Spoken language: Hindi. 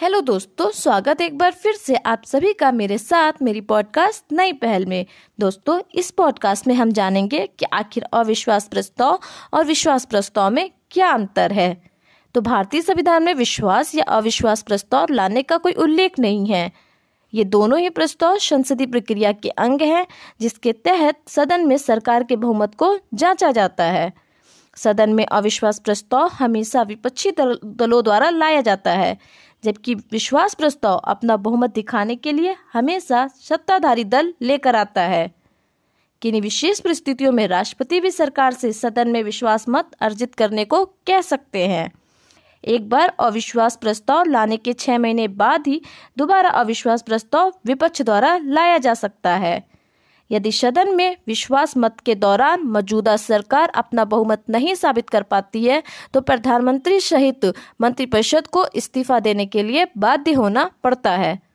हेलो दोस्तों, स्वागत एक बार फिर से आप सभी का मेरे साथ मेरी पॉडकास्ट नई पहल में। दोस्तों, इस पॉडकास्ट में हम जानेंगे कि आखिर अविश्वास प्रस्ताव और विश्वास प्रस्ताव में क्या अंतर है। तो भारतीय संविधान में विश्वास या अविश्वास प्रस्ताव लाने का कोई उल्लेख नहीं है। ये दोनों ही प्रस्ताव संसदीय प्रक्रिया के अंग हैं, जिसके तहत सदन में सरकार के बहुमत को जांचा जाता है। सदन में अविश्वास प्रस्ताव हमेशा विपक्षी दलों द्वारा लाया जाता है। जबकि विश्वास प्रस्ताव अपना बहुमत दिखाने के लिए हमेशा सत्ताधारी दल लेकर आता है। किन्हीं विशेष परिस्थितियों में राष्ट्रपति भी सरकार से सदन में विश्वास मत अर्जित करने को कह सकते हैं। एक बार अविश्वास प्रस्ताव लाने के छह महीने बाद ही दोबारा अविश्वास प्रस्ताव विपक्ष द्वारा लाया जा सकता है। यदि सदन में विश्वास मत के दौरान मौजूदा सरकार अपना बहुमत नहीं साबित कर पाती है तो प्रधानमंत्री सहित मंत्रिपरिषद को इस्तीफा देने के लिए बाध्य होना पड़ता है।